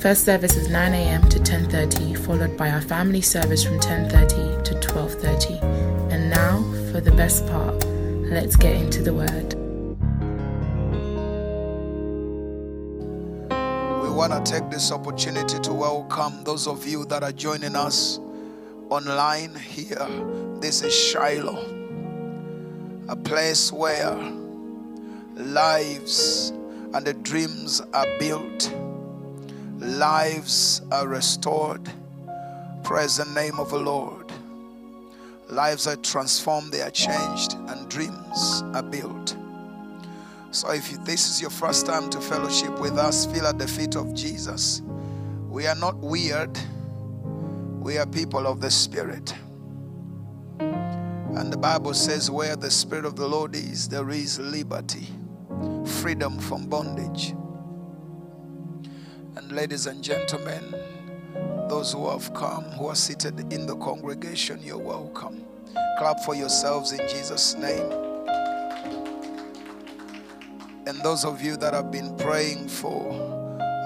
First service is 9 a.m. to 10:30, followed by our family service from 10:30 to 12:30. And now for the best part. Let's get into the word. We want to take this opportunity to welcome those of you that are joining us online here. This is Shiloh, a place where lives and the dreams are built lives are restored. Praise the name of the Lord. Lives are transformed, they are changed, and dreams are built. So, if this is your first time to fellowship with us, feel at the feet of Jesus. We are not weird, we are people of the Spirit. And the Bible says, Where the Spirit of the Lord is, there is liberty, freedom from bondage. And ladies and gentlemen, those who have come, who are seated in the congregation, you're welcome. Clap for yourselves in Jesus' name. And those of you that have been praying for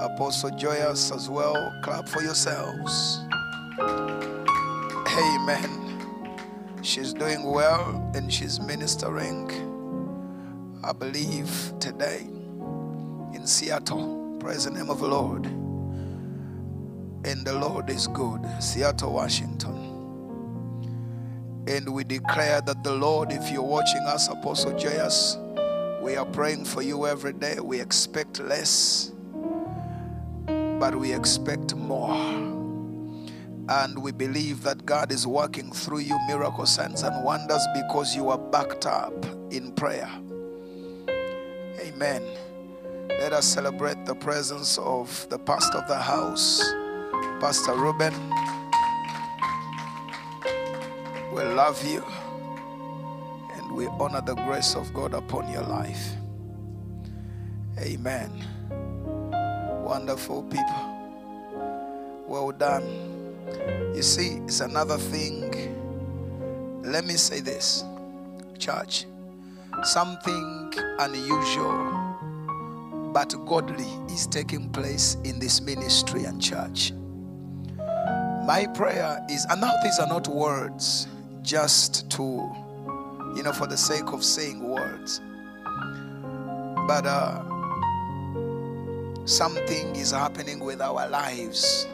Apostle Joyous as well, clap for yourselves. Amen. She's doing well and she's ministering, I believe, today in Seattle. Praise the name of the Lord. And the Lord is good. Seattle, Washington. And we declare that the Lord, if you're watching us, Apostle Joyous, we are praying for you every day. We expect less, but we expect more. And we believe that God is working through you miracle signs and wonders because you are backed up in prayer. Amen. Let us celebrate the presence of the pastor of the house, Pastor Ruben. We love you and we honor the grace of God upon your life. Amen. Wonderful people. Well done. You see, it's another thing. Let me say this, church. Something unusual but godly is taking place in this ministry and church. My prayer is, and now these are not words just to, you know, for the sake of saying words, but uh, something is happening with our lives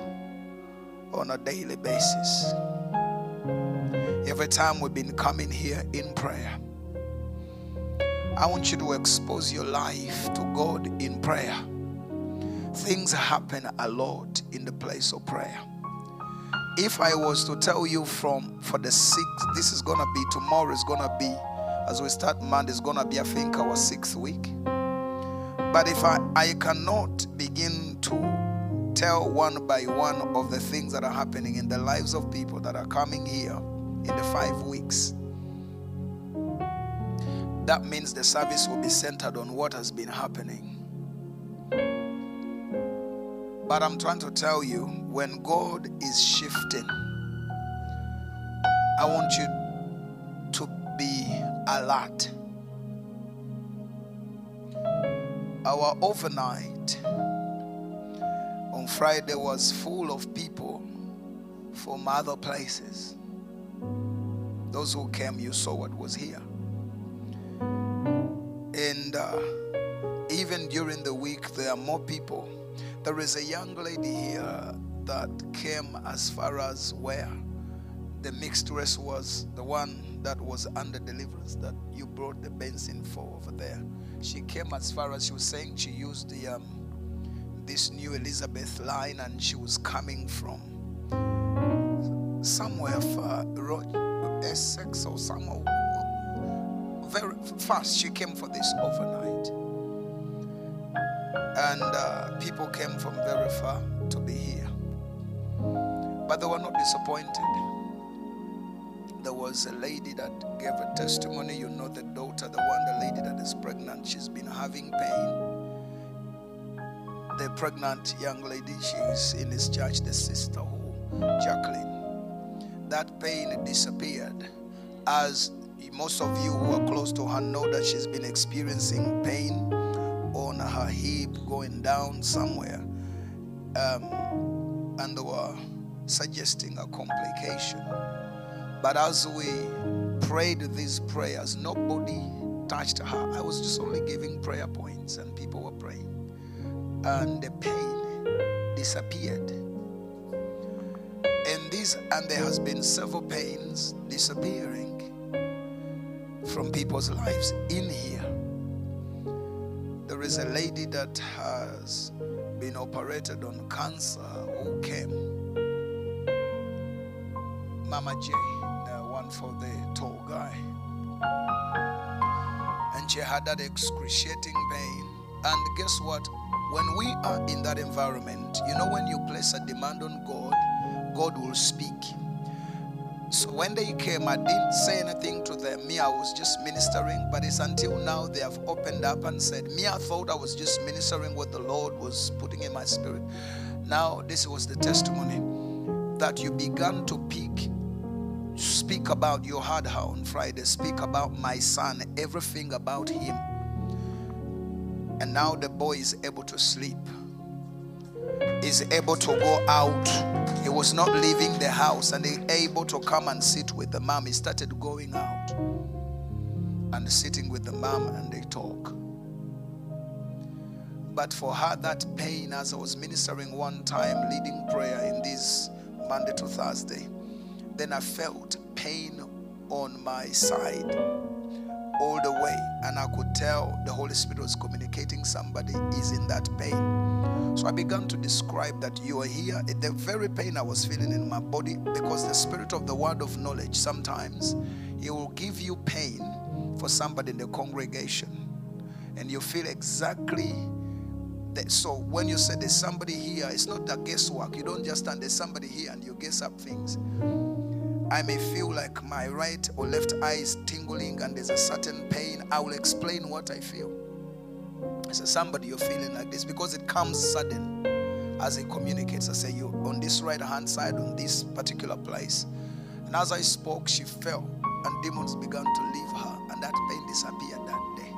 on a daily basis. Every time we've been coming here in prayer, I want you to expose your life to God in prayer. Things happen a lot in the place of prayer. If I was to tell you from for the sixth, this is gonna be tomorrow is gonna be as we start Monday is gonna be I think our sixth week. But if I, I cannot begin to tell one by one of the things that are happening in the lives of people that are coming here in the five weeks, that means the service will be centered on what has been happening. But I'm trying to tell you when God is shifting, I want you to be alert. Our overnight on Friday was full of people from other places. Those who came, you saw what was here. And uh, even during the week, there are more people. There is a young lady here that came as far as where the mixed race was, the one that was under deliverance that you brought the benzene for over there. She came as far as she was saying she used the um, this new Elizabeth line and she was coming from somewhere far, Essex or somewhere very fast. She came for this overnight. And uh, people came from very far to be here. But they were not disappointed. There was a lady that gave a testimony. You know, the daughter, the one, the lady that is pregnant, she's been having pain. The pregnant young lady, she's in this church, the sister who, Jacqueline. That pain disappeared as most of you who are close to her know that she's been experiencing pain on her hip going down somewhere. Um, and they were suggesting a complication. But as we prayed these prayers, nobody touched her. I was just only giving prayer points and people were praying. And the pain disappeared. And this and there has been several pains disappearing from people's lives in here. There is a lady that has been operated on cancer who came. Mama J, the one for the tall guy. And she had that excruciating pain. And guess what? When we are in that environment, you know, when you place a demand on God, God will speak. So when they came, I didn't say anything to them. Me, I was just ministering. But it's until now they have opened up and said, Me, I thought I was just ministering what the Lord was putting in my spirit. Now, this was the testimony that you began to pick, speak about your her on Friday, speak about my son, everything about him. And now the boy is able to sleep is able to go out. He was not leaving the house and he able to come and sit with the mom. He started going out and sitting with the mom and they talk. But for her, that pain, as I was ministering one time, leading prayer in this Monday to Thursday, then I felt pain on my side all the way, and I could tell the Holy Spirit was communicating somebody is in that pain. So I began to describe that you are here. The very pain I was feeling in my body, because the spirit of the word of knowledge sometimes he will give you pain for somebody in the congregation, and you feel exactly that. So when you say there's somebody here, it's not a guesswork. You don't just stand there's somebody here and you guess up things. I may feel like my right or left eye is tingling and there's a certain pain. I will explain what I feel. I say, somebody, you're feeling like this because it comes sudden as it communicates. I say, you on this right hand side, on this particular place. And as I spoke, she fell and demons began to leave her, and that pain disappeared that day.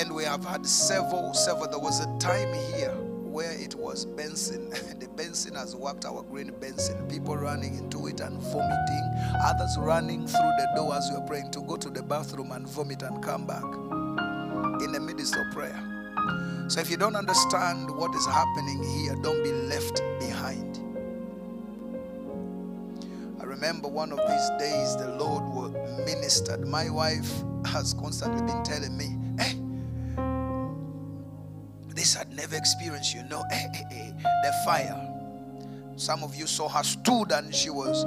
And we have had several, several. There was a time here where it was Benson. the Benson has worked our green Benson. People running into it and vomiting. Others running through the door as we are praying to go to the bathroom and vomit and come back in the midst of prayer. So if you don't understand what is happening here, don't be left behind. I remember one of these days the Lord ministered. My wife has constantly been telling me, this had never experienced, you know, eh, eh, eh, the fire. Some of you saw her stood and she was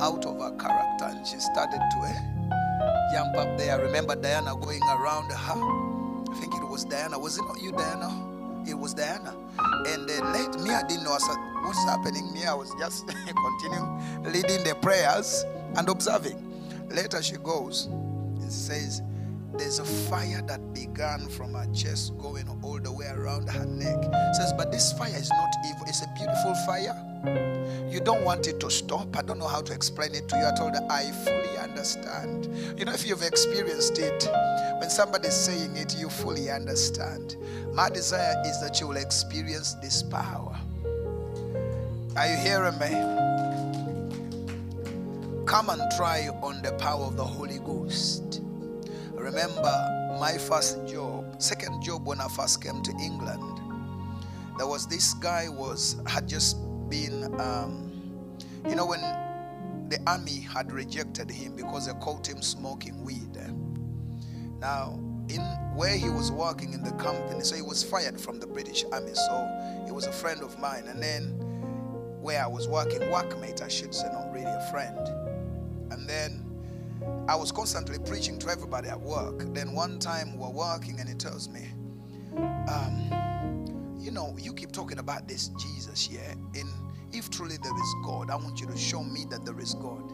out of her character and she started to eh, jump up there. I remember Diana going around her. I think it was Diana. Was it not you, Diana? It was Diana. And then late, me, I didn't know what's happening. Me, I was just continuing leading the prayers and observing. Later, she goes and says, there's a fire that began from her chest going all the way around her neck. Says, but this fire is not evil, it's a beautiful fire. You don't want it to stop. I don't know how to explain it to you. I told her, I fully understand. You know, if you've experienced it, when somebody's saying it, you fully understand. My desire is that you will experience this power. Are you hearing me? Come and try on the power of the Holy Ghost remember my first job, second job when I first came to England. There was this guy was had just been, um, you know, when the army had rejected him because they caught him smoking weed. Now, in where he was working in the company, so he was fired from the British Army. So he was a friend of mine, and then where I was working, workmate, I should say, not really a friend. And then I was constantly preaching to everybody at work. Then one time we're working and he tells me, um, you know, you keep talking about this Jesus, yeah? And if truly there is God, I want you to show me that there is God.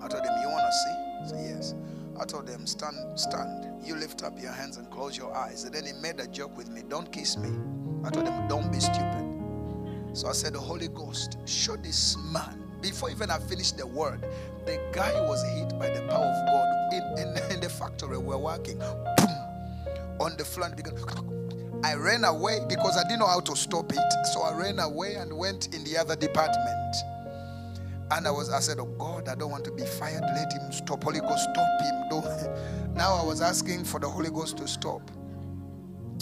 I told him, You want to see? Say yes. I told them, Stand, stand. You lift up your hands and close your eyes. And then he made a joke with me, Don't kiss me. I told him, Don't be stupid. So I said, The Holy Ghost, show this man. Before even I finished the word, the guy was hit by the power of God in, in, in the factory we're working. Boom, on the floor. I ran away because I didn't know how to stop it. So I ran away and went in the other department. And I was, I said, Oh God, I don't want to be fired. Let him stop. Holy Ghost, stop him. Don't. Now I was asking for the Holy Ghost to stop.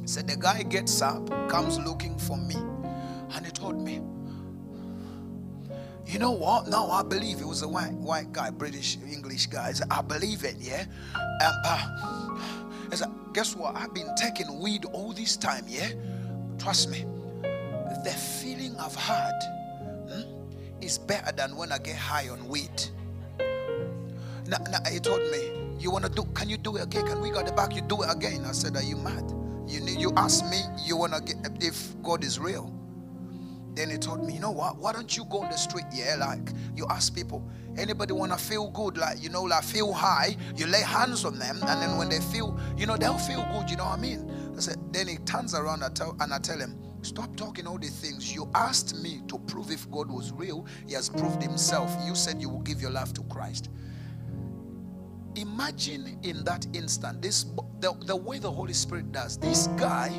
So the guy gets up, comes looking for me, and he told me, You know what? No, I believe it was a white white guy, British English guy. I, said, I believe it, yeah. And, uh, I said, guess what? I've been taking weed all this time, yeah. Trust me, the feeling I've had is better than when I get high on weed. Now, now he told me, You want to do, can you do it again? Can we go the back? You do it again. I said, Are you mad? You need, you ask me, you want to get, if God is real. Then he told me, you know what? Why don't you go on the street? Yeah, like you ask people, anybody want to feel good? Like, you know, like feel high. You lay hands on them, and then when they feel, you know, they'll feel good. You know what I mean? I said, then he turns around and, tell, and I tell him, Stop talking all these things. You asked me to prove if God was real. He has proved himself. You said you will give your life to Christ. Imagine in that instant, this the, the way the Holy Spirit does. This guy,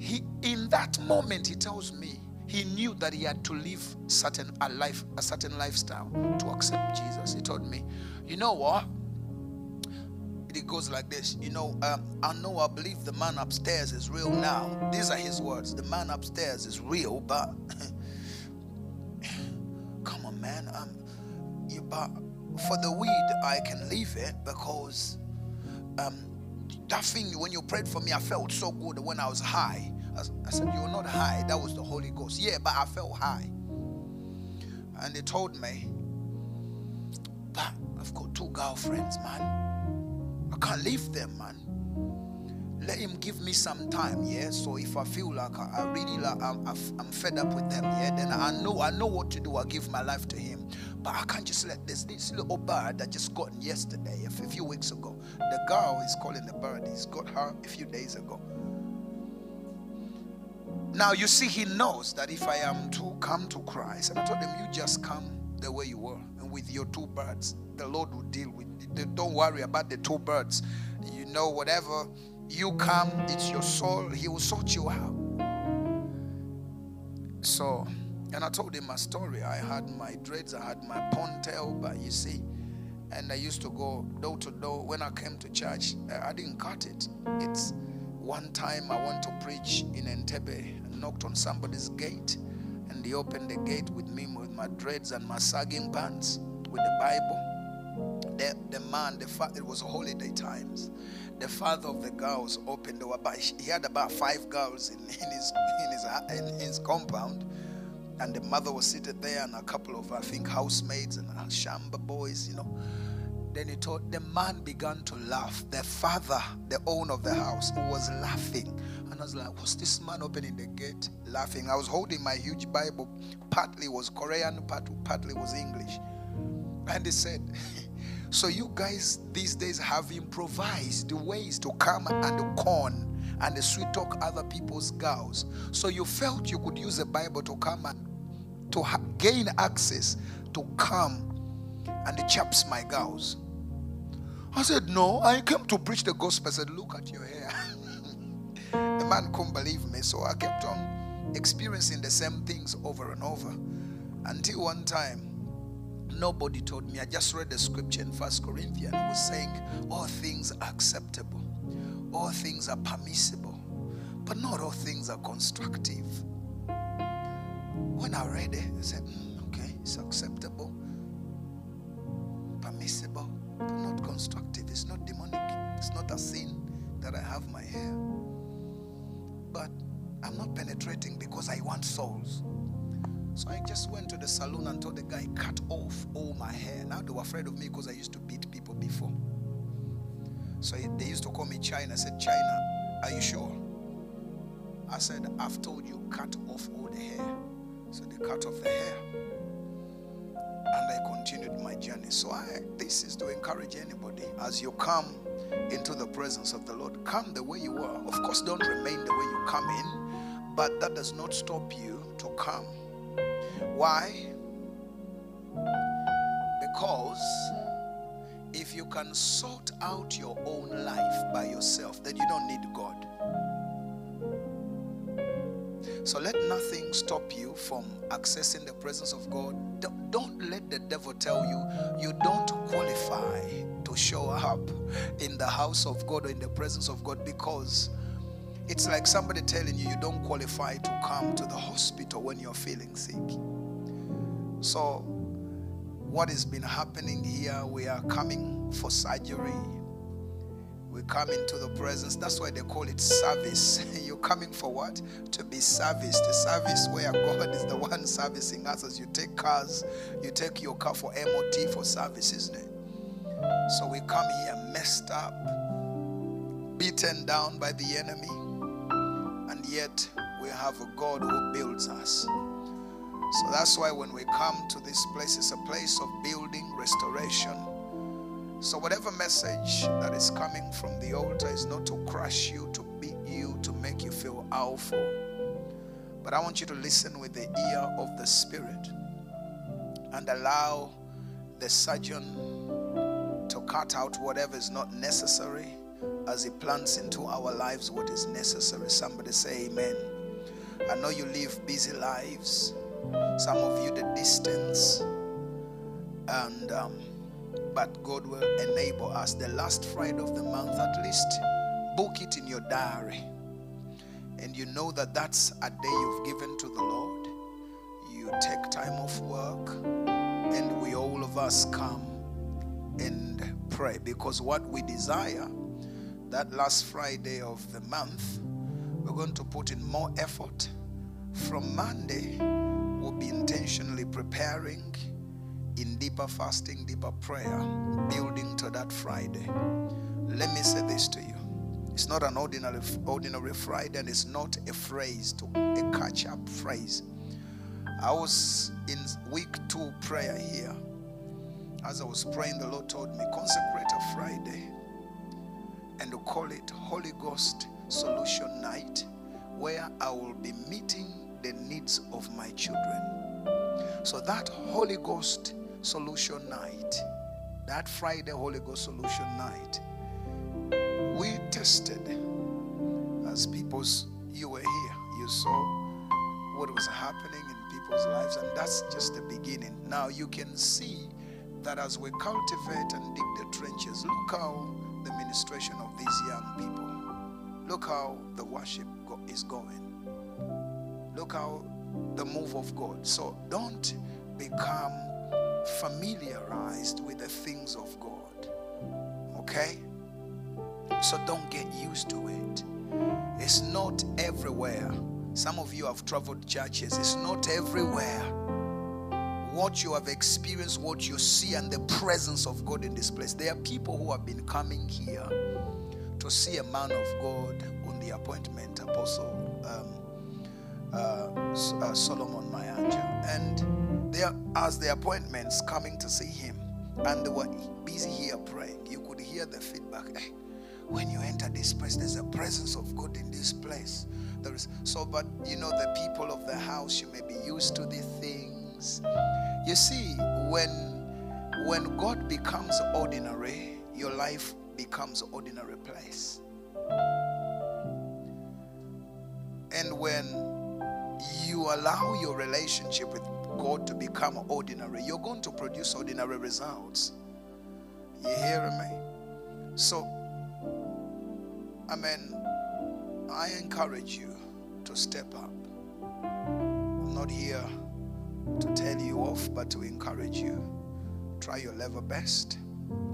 he in that moment, he tells me he knew that he had to live certain a life, a certain lifestyle to accept Jesus. He told me, you know what? it goes like this you know um, i know i believe the man upstairs is real now these are his words the man upstairs is real but come on man um, you, but for the weed i can leave it because um, that thing when you prayed for me i felt so good when i was high. I, said you were not high. That was the holy ghost. Yeah but i felt high. And they told me but i've got two girlfriends man. I can't leave them, man. Let him give me some time, yeah. So if I feel like I, I really like I'm, I'm fed up with them, yeah, then I know I know what to do. I give my life to him, but I can't just let this this little bird that just got yesterday, a few weeks ago. The girl is calling the bird. He's got her a few days ago. Now you see, he knows that if I am to come to Christ, and I told him, you just come the way you were, and with your two birds, the Lord will deal with don't worry about the two birds. You know, whatever you come, it's your soul. He will sort you out. So, and I told him my story. I had my dreads, I had my ponytail, but you see, and I used to go door to door. When I came to church, uh, I didn't cut it. It's one time I went to preach in Entebbe and knocked on somebody's gate, and they opened the gate with me with my dreads and my sagging pants with the Bible the, the man, the fa- it was holiday times. The father of the girls opened the but he had about five girls in, in his in his in his compound, and the mother was seated there, and a couple of I think housemaids and shamba boys, you know. Then he told the man began to laugh. The father, the owner of the house, was laughing. And I was like, was this man opening the gate laughing? I was holding my huge Bible. Partly was Korean, partly was English. And he said, So you guys these days have improvised ways to come and con and sweet talk other people's girls. So you felt you could use the Bible to come and to ha- gain access to come and chaps my girls. I said, No, I came to preach the gospel. I said, Look at your hair. the man couldn't believe me, so I kept on experiencing the same things over and over until one time Nobody told me. I just read the scripture in First Corinthians. It was saying all things are acceptable, all things are permissible, but not all things are constructive. When I read it, I said, mm, okay, it's acceptable, permissible, but not constructive. It's not demonic. It's not a sin that I have my hair. But I'm not penetrating because I want souls. So I just went to the salon and told the guy, cut off all my hair. Now they were afraid of me because I used to beat people before. So they used to call me China. I said, China, are you sure? I said, I've told you, cut off all the hair. So they cut off the hair. And I continued my journey. So I, this is to encourage anybody as you come into the presence of the Lord, come the way you are. Of course, don't remain the way you come in, but that does not stop you to come. Why? Because if you can sort out your own life by yourself, then you don't need God. So let nothing stop you from accessing the presence of God. Don't let the devil tell you you don't qualify to show up in the house of God or in the presence of God because it's like somebody telling you you don't qualify to come to the hospital when you're feeling sick. So, what has been happening here, we are coming for surgery we come into the presence. That's why they call it service. Coming for what? To be serviced. A service where God is the one servicing us as you take cars, you take your car for MOT for service, isn't it? So we come here messed up, beaten down by the enemy, and yet we have a God who builds us. So that's why when we come to this place, it's a place of building, restoration so, whatever message that is coming from the altar is not to crush you, to you, to make you feel awful. But I want you to listen with the ear of the Spirit and allow the surgeon to cut out whatever is not necessary as he plants into our lives what is necessary. Somebody say, Amen. I know you live busy lives, some of you, the distance, and um, but God will enable us. The last Friday of the month, at least, book it in your diary. And you know that that's a day you've given to the Lord. You take time off work, and we all of us come and pray because what we desire that last Friday of the month, we're going to put in more effort. From Monday, we'll be intentionally preparing in deeper fasting, deeper prayer, building to that Friday. Let me say this to you. It's not an ordinary ordinary Friday, and it's not a phrase to a catch-up phrase. I was in week two prayer here. As I was praying, the Lord told me, consecrate a Friday and to call it Holy Ghost Solution Night, where I will be meeting the needs of my children. So that Holy Ghost Solution Night, that Friday Holy Ghost Solution Night, tested as people's, you were here, you saw what was happening in people's lives, and that's just the beginning. Now you can see that as we cultivate and dig the trenches, look how the ministration of these young people, look how the worship is going, look how the move of God. So don't become familiarized with the things of God. Okay? So don't get used to it. It's not everywhere. Some of you have traveled churches, it's not everywhere. What you have experienced, what you see, and the presence of God in this place. There are people who have been coming here to see a man of God on the appointment, Apostle um, uh, uh, Solomon Mayanja. And there as the appointments coming to see him and they were busy here praying you could hear the feedback hey, when you enter this place there's a presence of god in this place there is so but you know the people of the house you may be used to these things you see when when god becomes ordinary your life becomes ordinary place and when you allow your relationship with God to become ordinary, you're going to produce ordinary results. You hear me? So, I mean, I encourage you to step up. I'm not here to tell you off, but to encourage you. Try your level best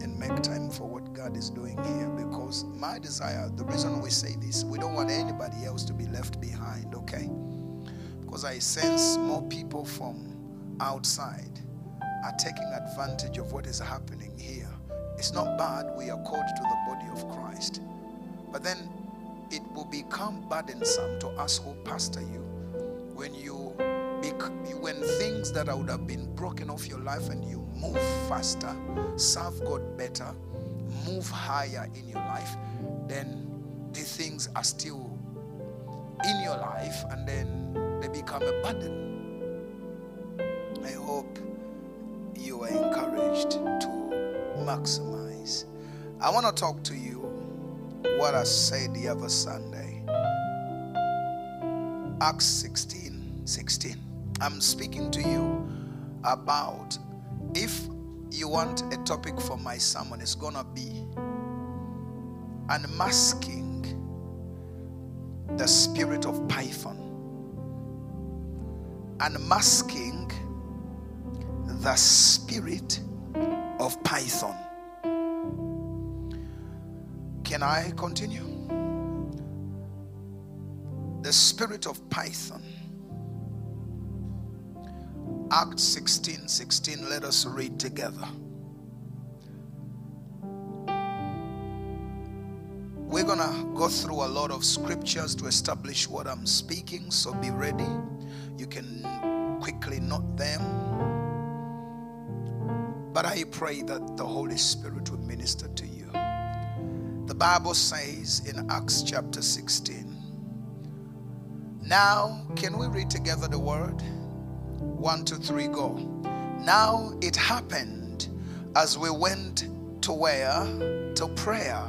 and make time for what God is doing here because my desire, the reason we say this, we don't want anybody else to be left behind, okay? Because I sense more people from outside are taking advantage of what is happening here. It's not bad, we are called to the body of Christ. But then it will become burdensome to us who pastor you when you when things that would have been broken off your life and you move faster, serve God better, move higher in your life, then the things are still in your life and then they become a burden. I hope you are encouraged to maximize. I want to talk to you what I said the other Sunday. Acts 16 16. I'm speaking to you about if you want a topic for my sermon, it's gonna be unmasking the spirit of Python, unmasking the spirit of Python. Can I continue? The spirit of Python. Acts 16 16, let us read together. We're going to go through a lot of scriptures to establish what I'm speaking, so be ready. You can quickly note them. But I pray that the Holy Spirit will minister to you. Bible says in Acts chapter 16. Now, can we read together the word? One, two, three, go. Now it happened as we went to where? To prayer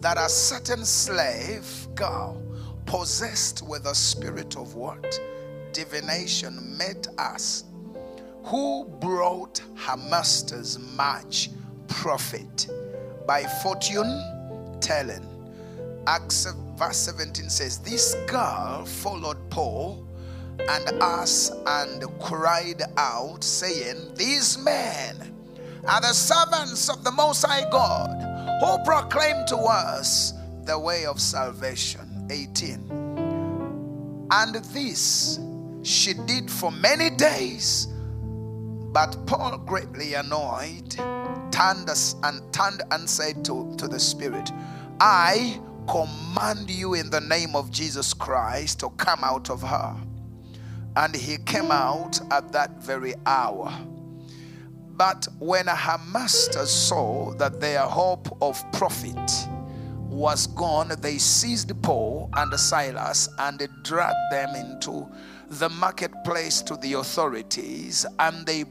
that a certain slave girl possessed with a spirit of what? Divination met us, who brought her masters much profit by fortune telling. Acts verse 17 says, This girl followed Paul and us and cried out, saying, These men are the servants of the Most High God who proclaimed to us the way of salvation. 18. And this she did for many days. But Paul, greatly annoyed, turned and turned and said to, to the Spirit, I command you in the name of Jesus Christ to come out of her. And he came out at that very hour. But when her masters saw that their hope of profit was gone, they seized Paul and Silas and dragged them into the marketplace to the authorities and they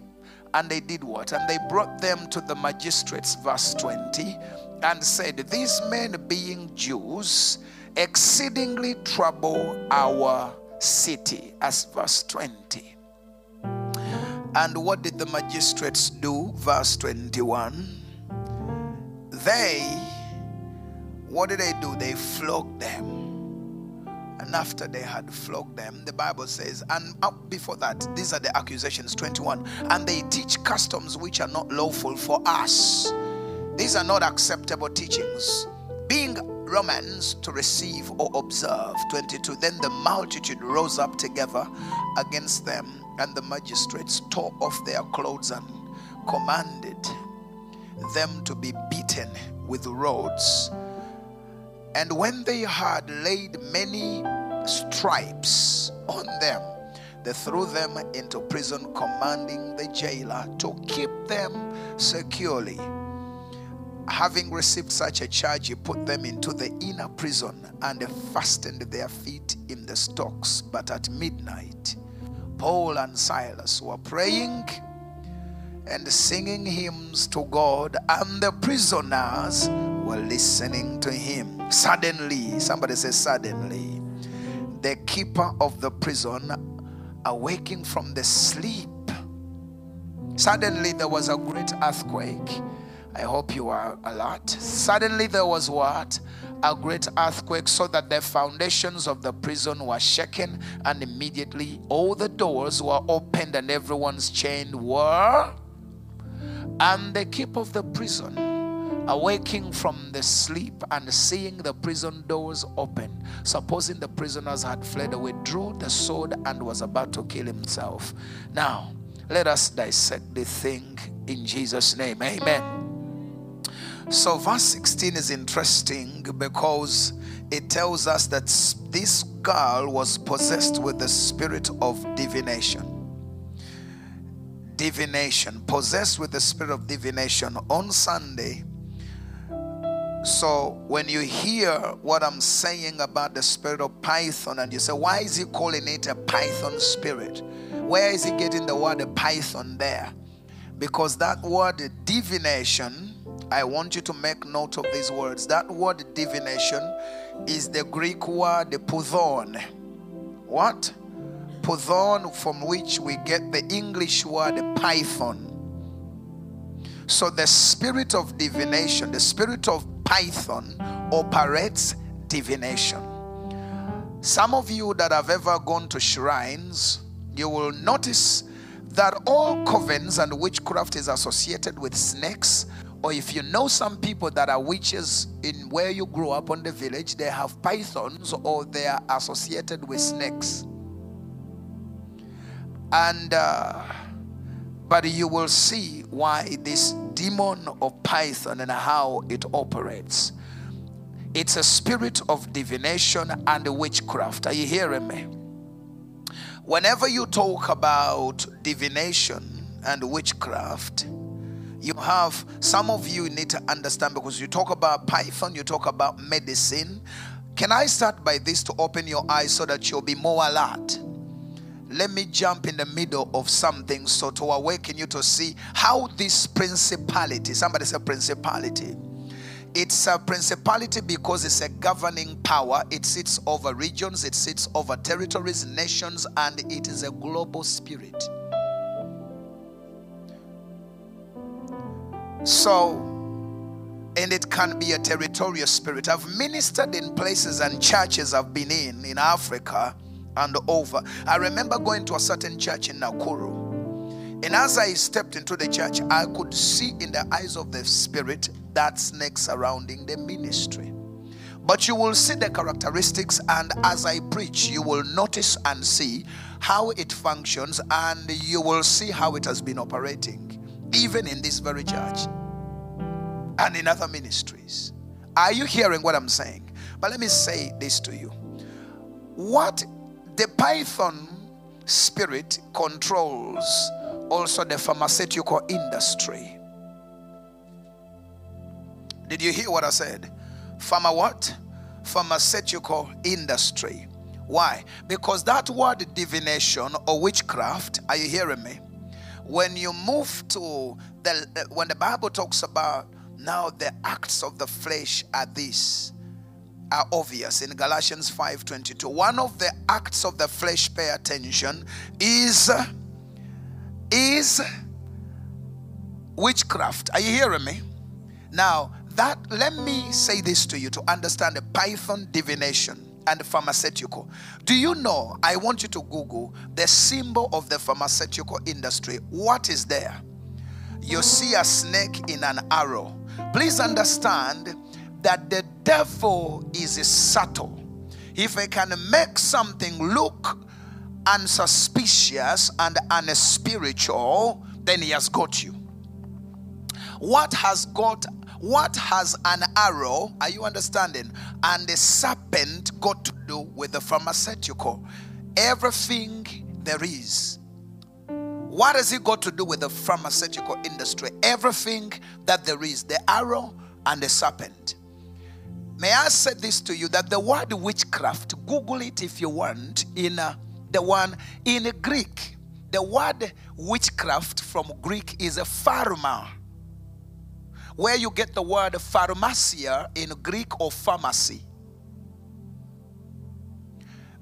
and they did what and they brought them to the magistrates verse 20 and said these men being jews exceedingly trouble our city as verse 20 and what did the magistrates do? Verse 21. They, what did they do? They flogged them. And after they had flogged them, the Bible says, and up before that, these are the accusations 21. And they teach customs which are not lawful for us. These are not acceptable teachings. Being Romans to receive or observe. 22. Then the multitude rose up together against them and the magistrates tore off their clothes and commanded them to be beaten with rods. And when they had laid many stripes on them, they threw them into prison, commanding the jailer to keep them securely. Having received such a charge, he put them into the inner prison and fastened their feet in the stocks. But at midnight, Paul and Silas were praying and singing hymns to God, and the prisoners were listening to him. Suddenly, somebody says, suddenly, the keeper of the prison awaking from the sleep. Suddenly, there was a great earthquake. I hope you are alert. Suddenly, there was what? a great earthquake so that the foundations of the prison were shaken and immediately all the doors were opened and everyone's chained were and the keeper of the prison awaking from the sleep and seeing the prison doors open supposing the prisoners had fled away drew the sword and was about to kill himself now let us dissect the thing in jesus name amen so, verse 16 is interesting because it tells us that this girl was possessed with the spirit of divination. Divination, possessed with the spirit of divination on Sunday. So, when you hear what I'm saying about the spirit of Python, and you say, Why is he calling it a Python spirit? Where is he getting the word Python there? Because that word divination, I want you to make note of these words. That word divination is the Greek word puthon. What? Puthon, from which we get the English word python. So the spirit of divination, the spirit of python operates divination. Some of you that have ever gone to shrines, you will notice that all covens and witchcraft is associated with snakes or if you know some people that are witches in where you grew up on the village, they have pythons or they are associated with snakes. And, uh, but you will see why this demon of python and how it operates. It's a spirit of divination and witchcraft. Are you hearing me? Whenever you talk about divination and witchcraft, you have some of you need to understand because you talk about python, you talk about medicine. Can I start by this to open your eyes so that you'll be more alert? Let me jump in the middle of something so to awaken you to see how this principality, somebody said principality. It's a principality because it's a governing power. It sits over regions, it sits over territories, nations, and it is a global spirit. So, and it can be a territorial spirit. I've ministered in places and churches I've been in, in Africa and over. I remember going to a certain church in Nakuru. And as I stepped into the church, I could see in the eyes of the spirit that snake surrounding the ministry. But you will see the characteristics, and as I preach, you will notice and see how it functions, and you will see how it has been operating even in this very church and in other ministries. Are you hearing what I'm saying? But let me say this to you. What the Python spirit controls also the pharmaceutical industry. Did you hear what I said? Pharma what? Pharmaceutical industry. Why? Because that word divination or witchcraft, are you hearing me? When you move to the when the bible talks about now the acts of the flesh are these are obvious in galatians 5.22 one of the acts of the flesh pay attention is is witchcraft. Are you hearing me? Now that let me say this to you to understand the python divination and pharmaceutical. Do you know? I want you to Google the symbol of the pharmaceutical industry. What is there? You see a snake in an arrow. Please understand that the devil is subtle. If I can make something look unsuspicious and unspiritual, then he has got you. What has got what has an arrow, are you understanding? And a serpent got to do with the pharmaceutical? Everything there is. What has it got to do with the pharmaceutical industry? Everything that there is the arrow and the serpent. May I say this to you that the word witchcraft, Google it if you want, in uh, the one in Greek. The word witchcraft from Greek is a pharma where you get the word pharmacia in Greek or pharmacy.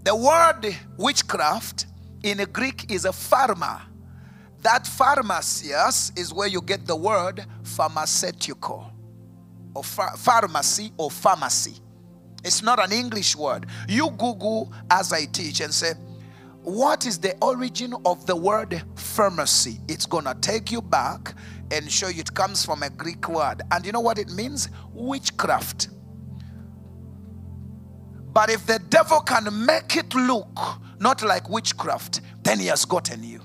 The word witchcraft in Greek is a pharma. That pharmacias is where you get the word pharmaceutical or pharmacy or pharmacy. It's not an English word. You Google as I teach and say, What is the origin of the word pharmacy? It's going to take you back and show you it comes from a Greek word. And you know what it means? Witchcraft. But if the devil can make it look not like witchcraft, then he has gotten you.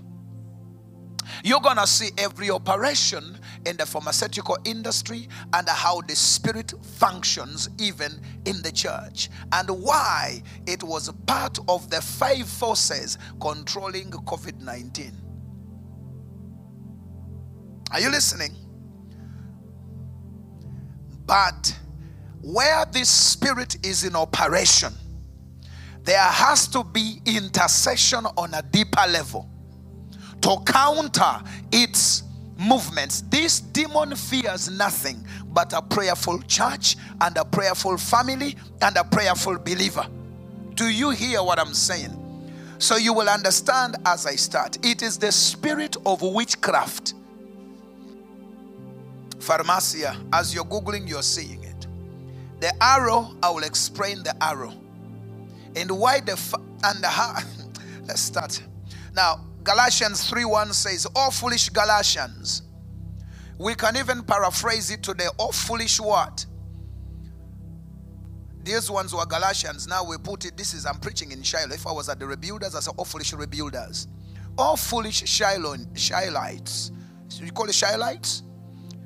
You're going to see every operation in the pharmaceutical industry and how the spirit functions even in the church and why it was part of the five forces controlling COVID 19. Are you listening? But where this spirit is in operation, there has to be intercession on a deeper level to counter its movements. This demon fears nothing but a prayerful church and a prayerful family and a prayerful believer. Do you hear what I'm saying? So you will understand as I start. It is the spirit of witchcraft. Pharmacia, as you're Googling, you're seeing it. The arrow, I will explain the arrow. And why the, and the, how, let's start. Now, Galatians 3:1 says, "Oh foolish Galatians." We can even paraphrase it today, the "Oh foolish what?" These ones were Galatians. Now we put it. This is I'm preaching in Shiloh. If I was at the rebuilders, I said, "Oh foolish rebuilders." Oh foolish Shiloh Shilohites. So you call it Shilohites?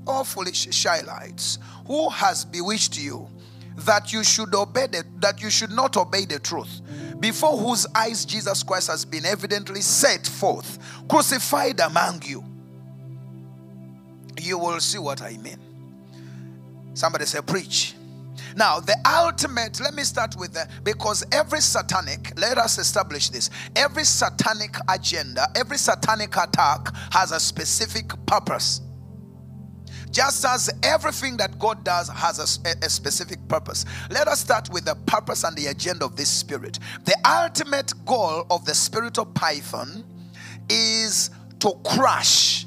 Oh foolish Shilohites. Who has bewitched you that you should obey the, that you should not obey the truth? before whose eyes Jesus Christ has been evidently set forth, crucified among you. You will see what I mean. Somebody say, preach. Now, the ultimate, let me start with the, because every satanic, let us establish this. Every satanic agenda, every satanic attack has a specific purpose. Just as everything that God does has a, a, specific purpose. Let us start with the purpose and the agenda of this spirit. The ultimate goal of the spirit of Python is to crush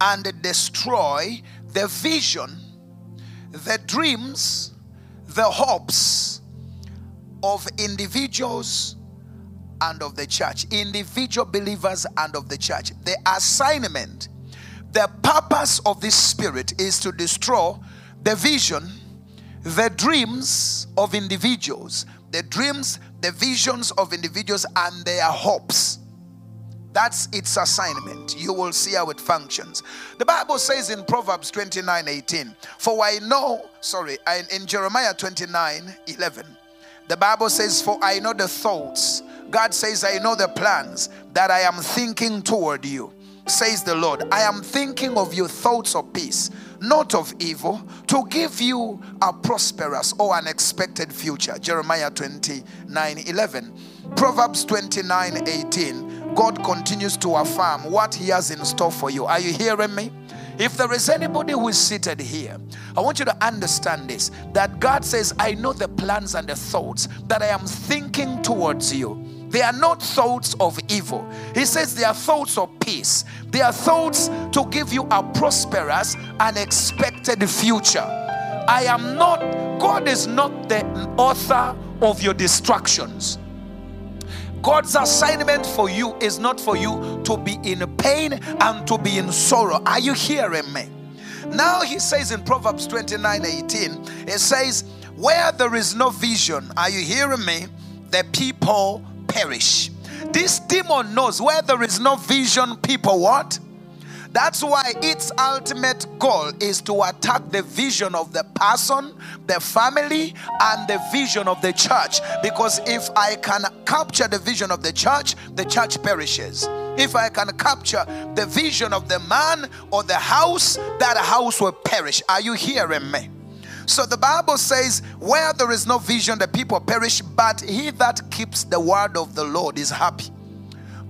and destroy the vision, the dreams, the hopes of individuals and of the church, individual believers and of the church. The assignment the purpose of this spirit is to destroy the vision, the dreams of individuals, the dreams, the visions of individuals, and their hopes. That's its assignment. You will see how it functions. The Bible says in Proverbs 29 18, For I know, sorry, in Jeremiah 29 11, the Bible says, For I know the thoughts. God says, I know the plans that I am thinking toward you says the Lord, I am thinking of your thoughts of peace, not of evil, to give you a prosperous or unexpected future. Jeremiah 29 11. Proverbs 29 18. God continues to affirm what He has in store for you. Are you hearing me? If there is anybody who is seated here, I want you to understand this that God says, I know the plans and the thoughts that I am thinking towards you they are not thoughts of evil. He says they are thoughts of peace. They are thoughts to give you a prosperous, unexpected future. I am not, God is not the author of your distractions. God's assignment for you is not for you to be in pain and to be in sorrow. Are you hearing me? Now he says in Proverbs 29 18, it says, Where there is no vision, are you hearing me? The people perish. This demon knows where there is no vision, people what? That's why its ultimate goal is to attack the vision of the person, the family, and the vision of the church. Because if I can capture the vision of the church, the church perishes. If I can capture the vision of the man or the house, that house will perish. Are you hearing me? So the Bible says, Where there is no vision, the people perish, but he that keeps the word of the Lord is happy.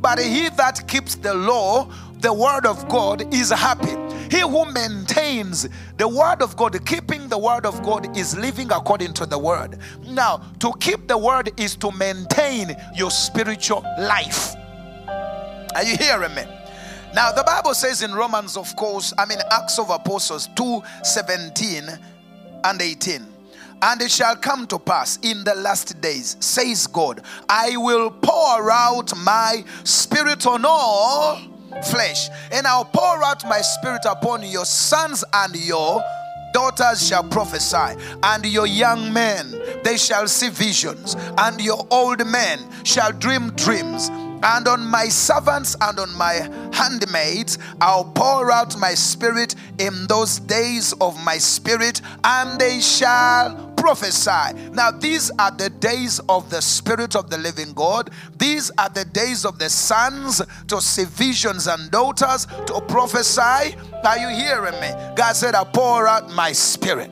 But he that keeps the law, the word of God, is happy. He who maintains the word of God, keeping the word of God, is living according to the word. Now, to keep the word is to maintain your spiritual life. Are you hearing me? Now, the Bible says in Romans, of course, I mean, Acts of Apostles 2 17 and 18. And it shall come to pass in the last days, says God, I will pour out my spirit on all flesh, and I'll pour out my spirit upon your sons and your daughters shall prophesy, and your young men they shall see visions, and your old men shall dream dreams. And on my servants and on my handmaids, I'll pour out my spirit in those days of my spirit, and they shall prophesy. Now, these are the days of the Spirit of the living God. These are the days of the sons to see visions and daughters to prophesy. Are you hearing me? God said, "I'll pour out my spirit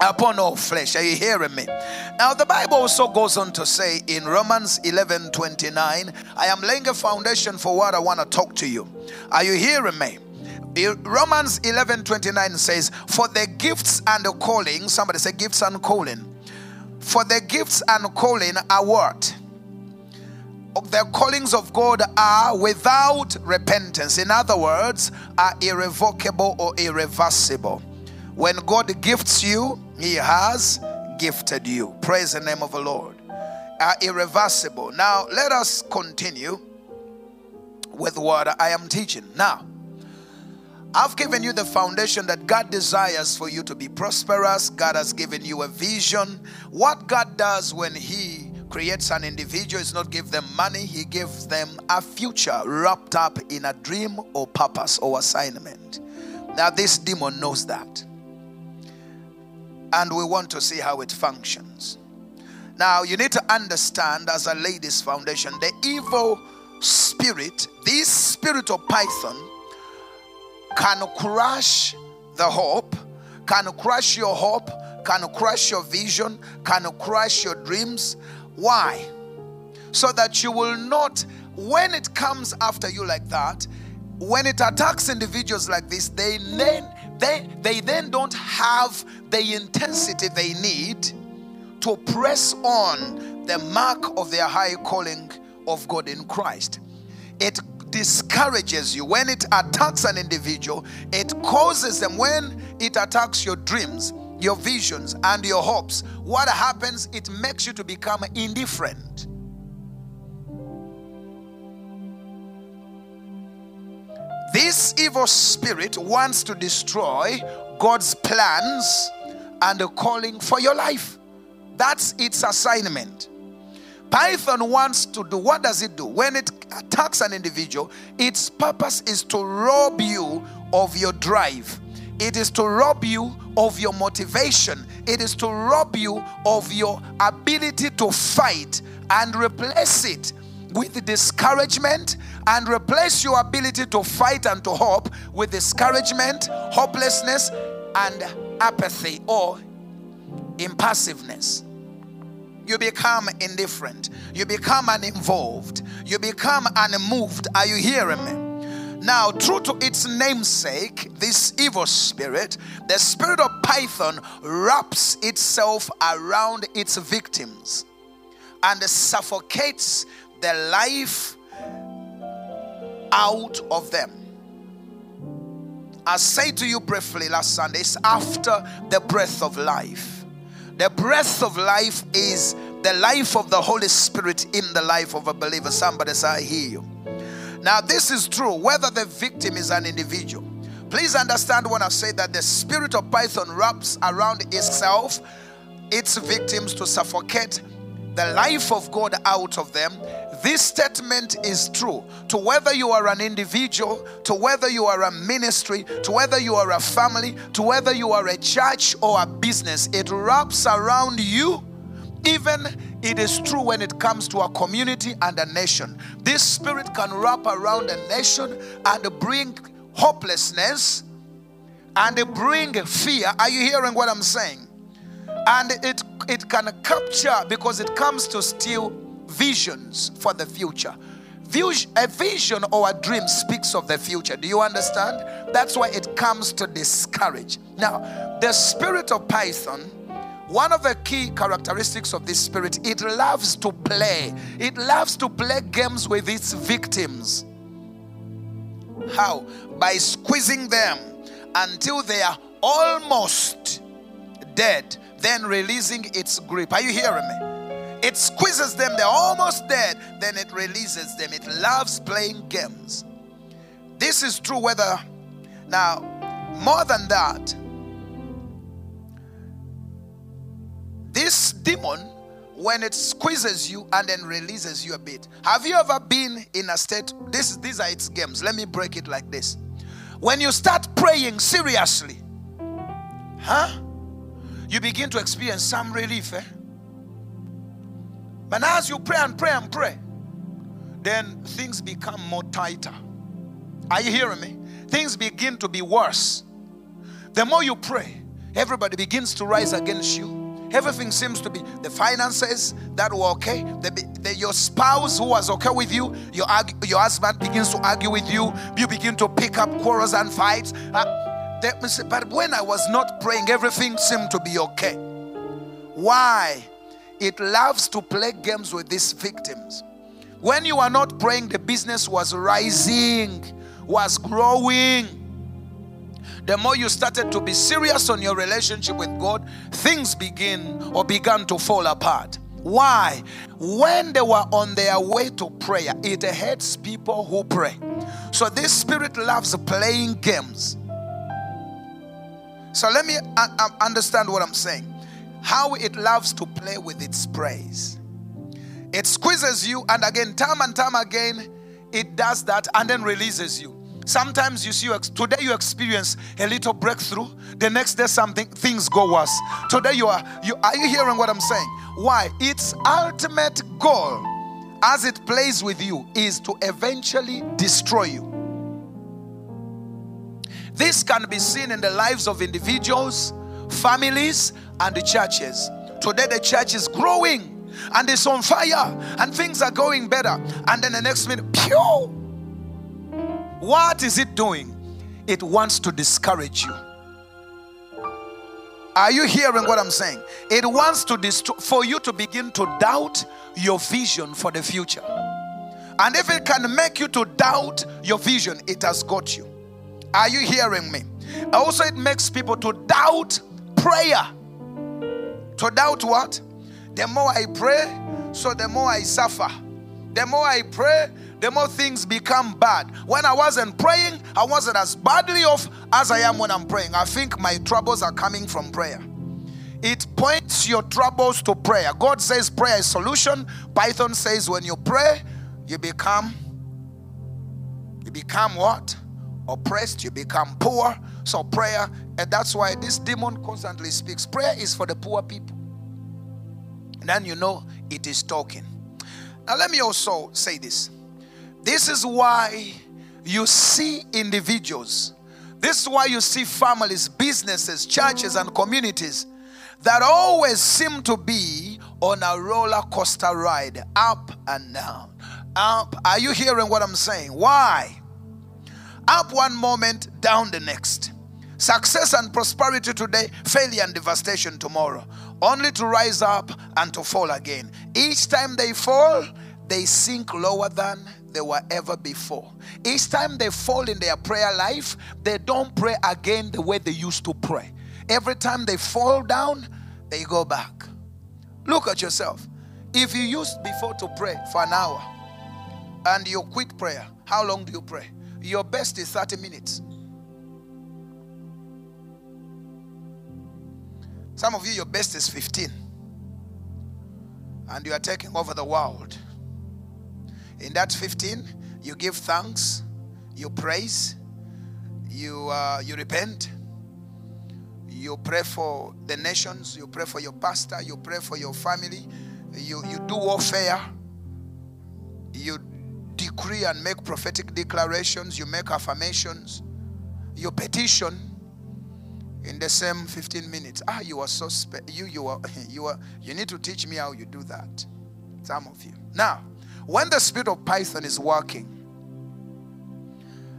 upon all flesh. Are you hearing me? Now, the Bible also goes on to say in Romans 11 29, I am laying a foundation for what I want to talk to you. Are you hearing me? Romans 11 29 says, For the gifts and the calling, somebody say gifts and calling. For the gifts and calling are what? The callings of God are without repentance. In other words, are irrevocable or irreversible. When God gifts you, He has gifted you. Praise the name of the Lord. Are irreversible. Now, let us continue with what I am teaching. Now, I've given you the foundation that God desires for you to be prosperous. God has given you a vision. What God does when He creates an individual is not give them money, He gives them a future wrapped up in a dream or purpose or assignment. Now, this demon knows that. And we want to see how it functions. Now, you need to understand as a ladies' foundation the evil spirit, this spirit of Python can crush the hope, can crush your hope, can crush your vision, can crush your dreams. Why? So that you will not, when it comes after you like that, when it attacks individuals like this, they then they, they then don't have the intensity they need to press on the mark of their high calling of God in Christ. It discourages you, when it attacks an individual, it causes them, when it attacks your dreams, your visions, and your hopes, what happens? It makes you to become indifferent. This evil spirit wants to destroy God's plans and the calling for your life. That's its assignment. Python wants to do what does it do? When it attacks an individual, its purpose is to rob you of your drive. It is to rob you of your motivation. It is to rob you of your ability to fight and replace it with discouragement and replace your ability to fight and to hope with discouragement, hopelessness, and apathy or impassiveness you become indifferent, you become uninvolved, you become unmoved. Are you hearing me? Now, true to its namesake, this evil spirit, the spirit of Python, wraps itself around its victims and suffocates the life out of them. I say to you briefly last Sunday, it's after the breath of life. The breath of life is the life of the Holy Spirit in the life of a believer. Somebody say, I hear you. Now, this is true whether the victim is an individual. Please understand when I say that the spirit of Python wraps around itself its victims to suffocate the life of God out of them. This statement is true to whether you are an individual, to whether you are a ministry, to whether you are a family, to whether you are a church or a business. It wraps around you. Even it is true when it comes to a community and a nation. This spirit can wrap around a nation and bring hopelessness and bring fear. Are you hearing what I'm saying? and it it can capture because it comes to steal visions for the future. A vision or a dream speaks of the future. Do you understand? That's why it comes to discourage. Now the spirit of python one of the key characteristics of this spirit it loves to play. It loves to play games with its victims. How? By squeezing them until they are almost dead then releasing its grip. Are you hearing me? It squeezes them, they're almost dead, then it releases them. It loves playing games. This is true whether, now, more than that, this demon when it squeezes you and then releases you a bit. Have you ever been in a state? This, these are its games. Let me break it like this. When you start praying seriously, huh? You begin to experience some relief. Eh? But as you pray and pray and pray, then things become more tighter. Are you hearing me? Things begin to be worse. The more you pray, everybody begins to rise against you. Everything seems to be the finances that were okay. The, the, your spouse who was okay with you, your, your husband begins to argue with you. You begin to pick up quarrels and fights. Uh, but when I was not praying, everything seemed to be okay. Why? It loves to play games with these victims. When you are not praying, the business was rising, was growing. The more you started to be serious on your relationship with God, things begin or began to fall apart. Why? When they were on their way to prayer, it hurts people who pray. So this spirit loves playing games. So let me uh, uh, understand what I'm saying how it loves to play with its praise. It squeezes you, and again, time and time again, it does that and then releases you. Sometimes you see, today you experience a little breakthrough. The next day, something things go worse. Today you are you are you hearing what I'm saying? Why? Its ultimate goal, as it plays with you, is to eventually destroy you. This can be seen in the lives of individuals, families, and the churches. Today, the church is growing and it's on fire and things are going better. And then the next minute, pew! What is it doing? It wants to discourage you. Are you hearing what I'm saying? It wants to for you to begin to doubt your vision for the future. And if it can make you to doubt your vision, it has got you. Are you hearing me? Also, it makes people to doubt prayer. To doubt what? The more I pray, so the more I suffer. The more I pray, the more things become bad. When I wasn't praying, I wasn't as badly off as I am when I'm praying. I think my troubles are coming from prayer. It points your troubles to prayer. God says prayer is solution. Python says when you pray, you become you become what? Oppressed, you become poor. So prayer, and that's why this demon constantly speaks. Prayer is for the poor people then you know it is talking. Now, let me also say this. This is why you see individuals, this is why you see families, businesses, churches, and communities that always seem to be on a roller coaster ride, up and down. Up. Are you hearing what I'm saying? Why? Up one moment, down the next. Success and prosperity today, failure and devastation tomorrow only to rise up and to fall again. Each time they fall, they sink lower than they were ever before. Each time they fall in their prayer life, they don't pray again the way they used to pray. Every time they fall down, they go back. Look at yourself. If you used before to pray for an hour and you quit prayer, how long do you pray? Your best is 30 minutes. Some of you, your best is 15. And you are taking over the world. In that 15, you give thanks, you praise, you, uh, you repent, you pray for the nations, you pray for your pastor, you pray for your family, you, you do warfare, you decree and make prophetic declarations, you make affirmations, you petition, in the same 15 minutes. Ah, you are so you you are you are you need to teach me how you do that. Some of you. Now, when the spirit of Python is working,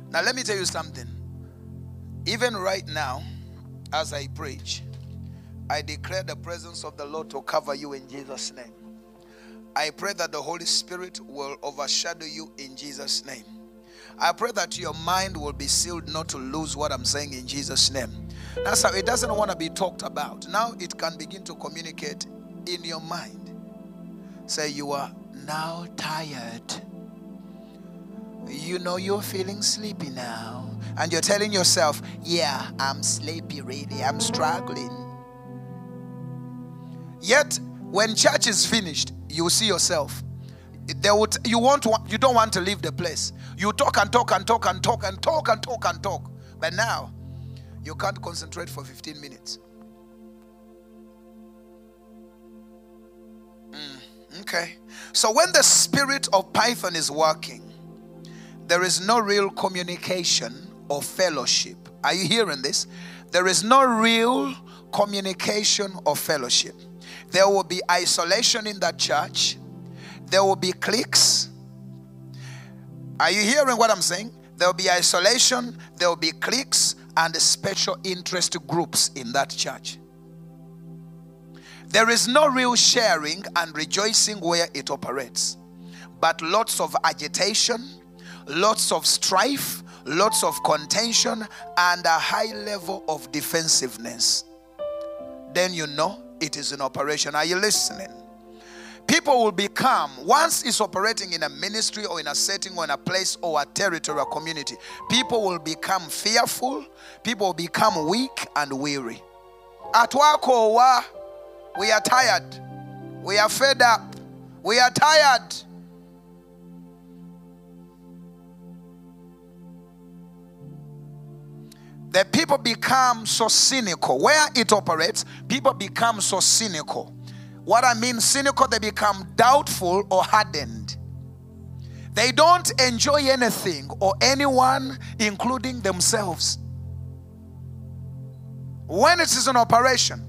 now let me tell you something. Even right now, as I preach, I declare the presence of the Lord to cover you in Jesus' name. I pray that the Holy Spirit will overshadow you in Jesus' name. I pray that your mind will be sealed not to lose what I'm saying in Jesus' name. That's how it doesn't want to be talked about. Now it can begin to communicate in your mind. Say, You are now tired. You know you're feeling sleepy now. And you're telling yourself, Yeah, I'm sleepy, really. I'm struggling. Yet, When church is finished, you see yourself. They would, you want you don't want to leave the place. You talk and talk and talk and talk and talk and talk and talk. But now, you can't concentrate for 15 minutes. Mm, okay. So when the spirit of Python is working, there is no real communication or fellowship. Are you hearing this? There is no real communication or fellowship. There will be isolation in that church. There will be cliques. Are you hearing what I'm saying? There will be isolation, there will be cliques, and special interest groups in that church. There is no real sharing and rejoicing where it operates, but lots of agitation, lots of strife, lots of contention, and a high level of defensiveness. Then you know it is in operation. Are you listening? People will become, once it's operating in a ministry or in a setting or in a place or a territory or community, people will become fearful, people will become weak and weary. At work we are tired, we are fed up, we are tired. The people become so cynical. Where it operates, people become so cynical. What I mean cynical, they become doubtful or hardened. They don't enjoy anything or anyone, including themselves. When it is an operation,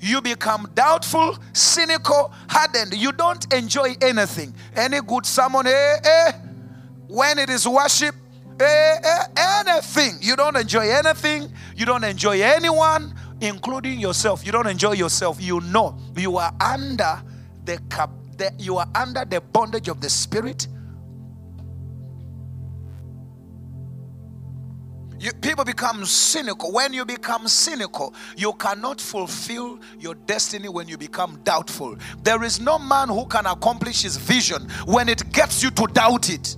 you become doubtful, cynical, hardened. You don't enjoy anything. Any good sermon, eh, eh. When it is worship, Eh, eh, anything. You don't enjoy anything. You don't enjoy anyone, including yourself. You don't enjoy yourself. You know you are under the, cap, the you are under the bondage of the spirit. You, people become cynical. When you become cynical, you cannot fulfill your destiny when you become doubtful. There is no man who can accomplish his vision when it gets you to doubt it.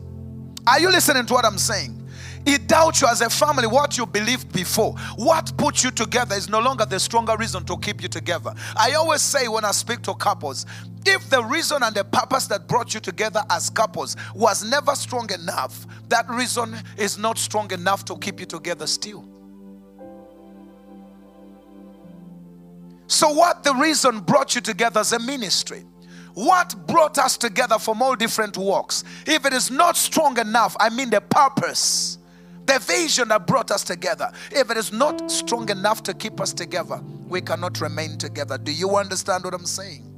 Are you listening to what I'm saying? It doubts you as a family what you believed before. What put you together is no longer the stronger reason to keep you together. I always say when I speak to couples, if the reason and the purpose that brought you together as couples was never strong enough, that reason is not strong enough to keep you together still. So, what the reason brought you together as a ministry? What brought us together from all different walks? If it is not strong enough, I mean the purpose, the vision that brought us together, if it is not strong enough to keep us together, we cannot remain together. Do you understand what I'm saying?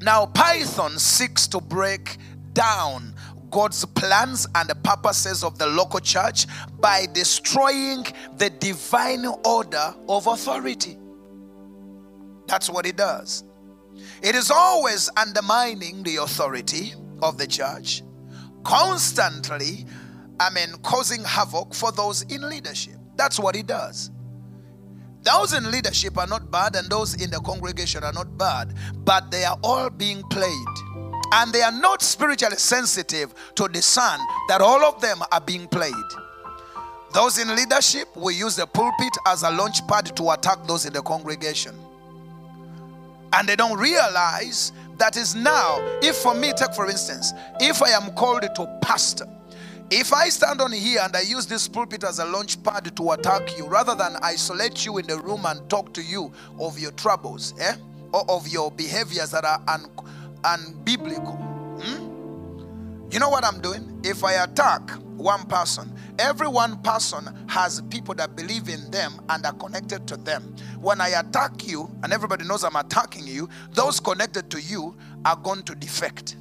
Now, Python seeks to break down God's plans and the purposes of the local church by destroying the divine order of authority. That's what it does. It is always undermining the authority of the church, constantly, I mean, causing havoc for those in leadership. That's what he does. Those in leadership are not bad, and those in the congregation are not bad, but they are all being played. And they are not spiritually sensitive to discern that all of them are being played. Those in leadership will use the pulpit as a launch pad to attack those in the congregation and they don't realize that is now if for me take for instance if i am called to pastor if i stand on here and i use this pulpit as a launch pad to attack you rather than isolate you in the room and talk to you of your troubles eh? or of your behaviors that are un- unbiblical hmm? you know what i'm doing if i attack one person Every one person has people that believe in them and are connected to them. When I attack you, and everybody knows I'm attacking you, those connected to you are going to defect.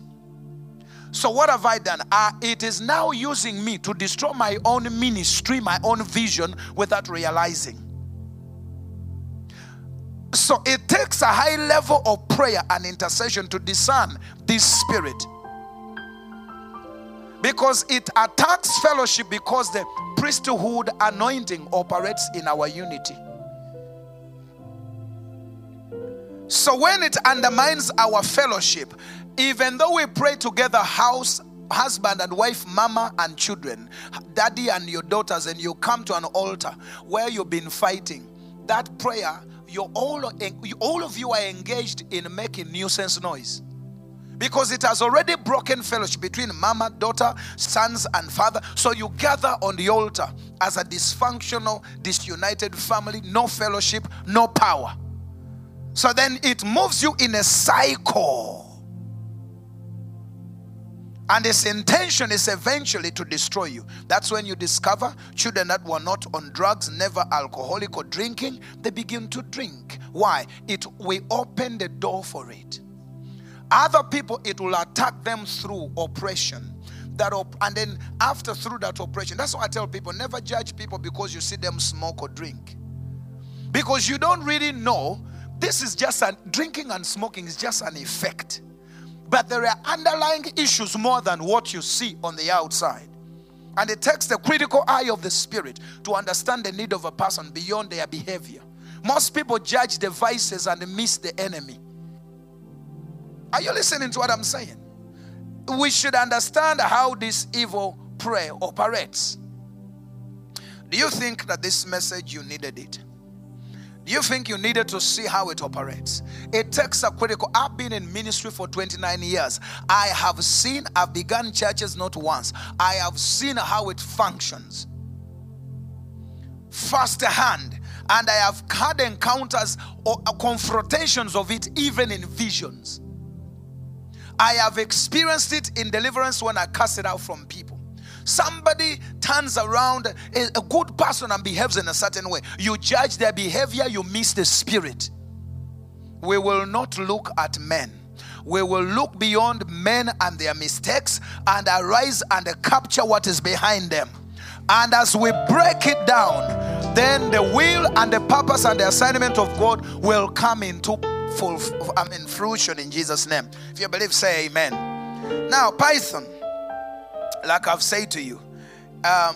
So, what have I done? Uh, it is now using me to destroy my own ministry, my own vision without realizing. So, it takes a high level of prayer and intercession to discern this spirit because it attacks fellowship because the priesthood anointing operates in our unity. So when it undermines our fellowship, even though we pray together, house, husband and wife, mama and children, daddy and your daughters, and you come to an altar where you've been fighting, that prayer you're all, all of you are engaged in making nuisance noise because it has already broken fellowship between mama, daughter, sons, and father. So you gather on the altar as a dysfunctional, disunited family, no fellowship, no power. So then it moves you in a cycle. And its intention is eventually to destroy you. That's when you discover children that were not on drugs, never alcoholic or drinking, they begin to drink. Why? It we open the door for it. Other people, it will attack them through oppression. That op- and then after through that oppression, that's why I tell people never judge people because you see them smoke or drink. Because you don't really know. This is just a drinking and smoking is just an effect. But there are underlying issues more than what you see on the outside. And it takes the critical eye of the spirit to understand the need of a person beyond their behavior. Most people judge the vices and miss the enemy. Are you listening to what I'm saying? We should understand how this evil prayer operates. Do you think that this message you needed it? You think you needed to see how it operates? It takes a critical. I've been in ministry for 29 years. I have seen, I've begun churches not once. I have seen how it functions firsthand. And I have had encounters or uh, confrontations of it even in visions. I have experienced it in deliverance when I cast it out from people. Somebody turns around a, good person and behaves in a certain way. You judge their behavior, you miss the spirit. We will not look at men. We will look beyond men and their mistakes and arise and capture what is behind them. And as we break it down, then the will and the purpose and the assignment of God will come into full I mean fruition in Jesus' name. If you believe, say amen. Now, Python, like I've said to you, um,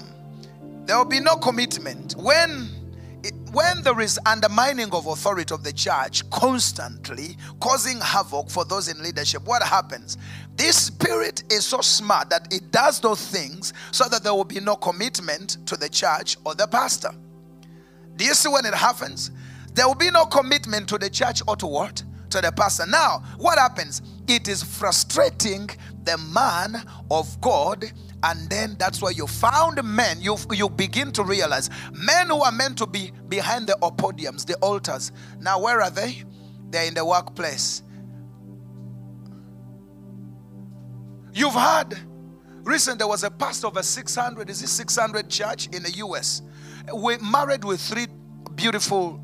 there will be no commitment when when there is undermining of authority of the church constantly causing havoc for those in leadership what happens this spirit is so smart that it does those things so that there will be no commitment to the church or the pastor do you see when it happens there will be no commitment to the church or to what? To the pastor. Now, what happens? It is frustrating the man of God and then that's why you found men you you begin to realize men who are meant to be behind the podiums the altars. Now where are they? They're in the workplace. You've heard recent there was a pastor of a 600 is it 600 church in the us we married with three beautiful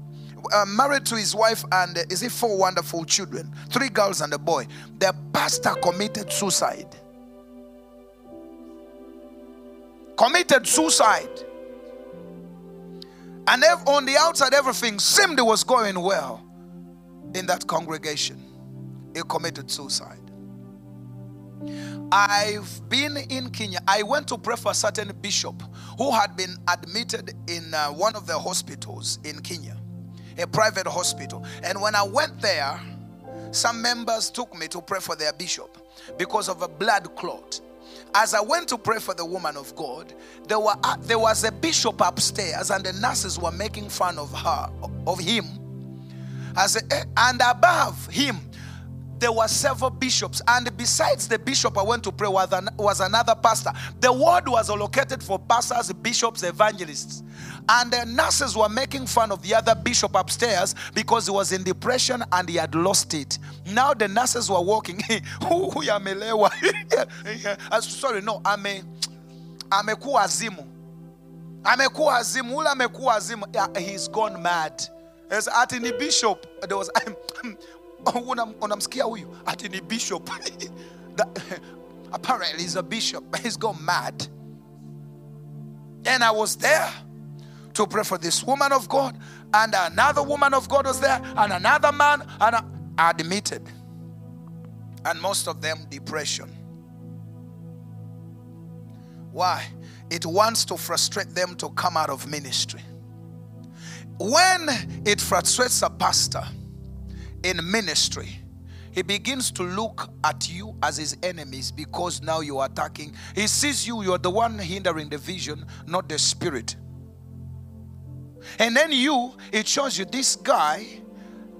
uh, married to his wife and uh, is it four wonderful children, three girls and a boy. The pastor committed suicide. Committed suicide. And on the outside, everything seemed was going well in that congregation. He committed suicide. I've been in Kenya. I went to pray for a certain bishop who had been admitted in uh, one of the hospitals in Kenya a private hospital. And when I went there, some members took me to pray for their bishop because of a blood clot. As I went to pray for the woman of God, there were uh, there was a bishop upstairs, and the nurses were making fun of her, of him. As a, and above him, there were several bishops, and besides the bishop I went to pray was, was another pastor. The ward was allocated for pastors, bishops, evangelists. And the nurses were making fun of the other bishop upstairs because he was in depression and he had lost it. Now the nurses were walking. Amelewa. Uh, sorry, no, ame amekuwa azimu. Amekuwa azimu. Ule amekuwa azimu. He's gone mad. As ati the bishop. There was Oh, unamsikia huyu ati ni bishop. Apparently he's a bishop. But he's gone mad. And I was there to pray for this woman of God, and another woman of God was there, and another man, and admitted. And most of them, depression. Why? It wants to frustrate them to come out of ministry. When it frustrates a pastor in ministry, he begins to look at you as his enemies because now you're attacking. He sees you, you're the one hindering the vision, not the spirit. And then you, it shows you this guy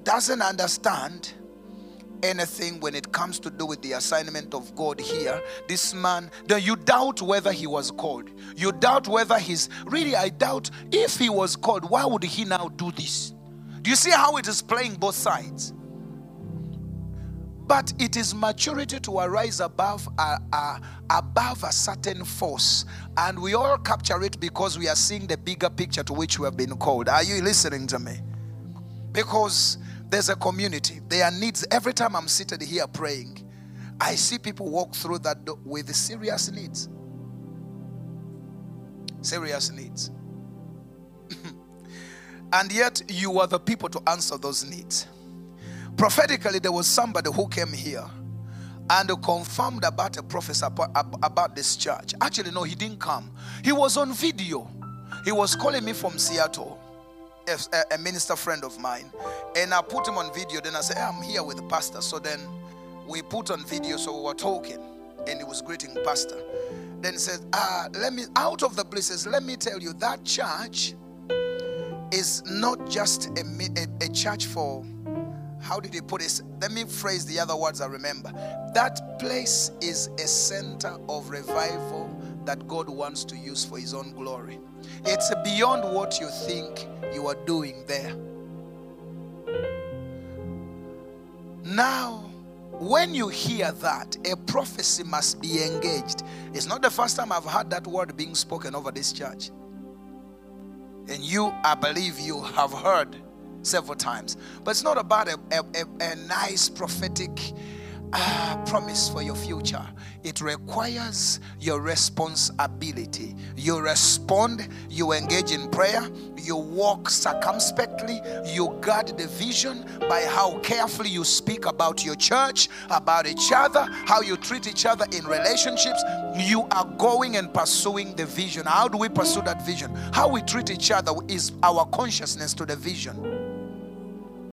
doesn't understand anything when it comes to do with the assignment of God here. This man, then you doubt whether he was called. You doubt whether he's really, I doubt if he was called, why would he now do this? Do you see how it is playing both sides? But it is maturity to arise above a, a, above a certain force, and we all capture it because we are seeing the bigger picture to which we have been called. Are you listening to me? Because there's a community, there are needs. Every time I'm seated here praying, I see people walk through that door with serious needs. Serious needs. and yet, you are the people to answer those needs. Prophetically, there was somebody who came here and confirmed about a prophecy about this church. Actually, no, he didn't come. He was on video. He was calling me from Seattle, a, a minister friend of mine. And I put him on video. Then I said, I'm here with the pastor. So then we put on video, so we were talking. And he was greeting pastor. Then he said, ah, let me, out of the places, let me tell you, that church is not just a, a, a church for how did he put it? Let me phrase the other words I remember. That place is a center of revival that God wants to use for his own glory. It's beyond what you think you are doing there. Now, when you hear that, a prophecy must be engaged. It's not the first time I've heard that word being spoken over this church. And you, I believe you have heard several times. But it's not about a, a, a, nice prophetic uh, promise for your future. It requires your responsibility. You respond, you engage in prayer, you walk circumspectly, you guard the vision by how carefully you speak about your church, about each other, how you treat each other in relationships. You are going and pursuing the vision. How do we pursue that vision? How we treat each other is our consciousness to the vision.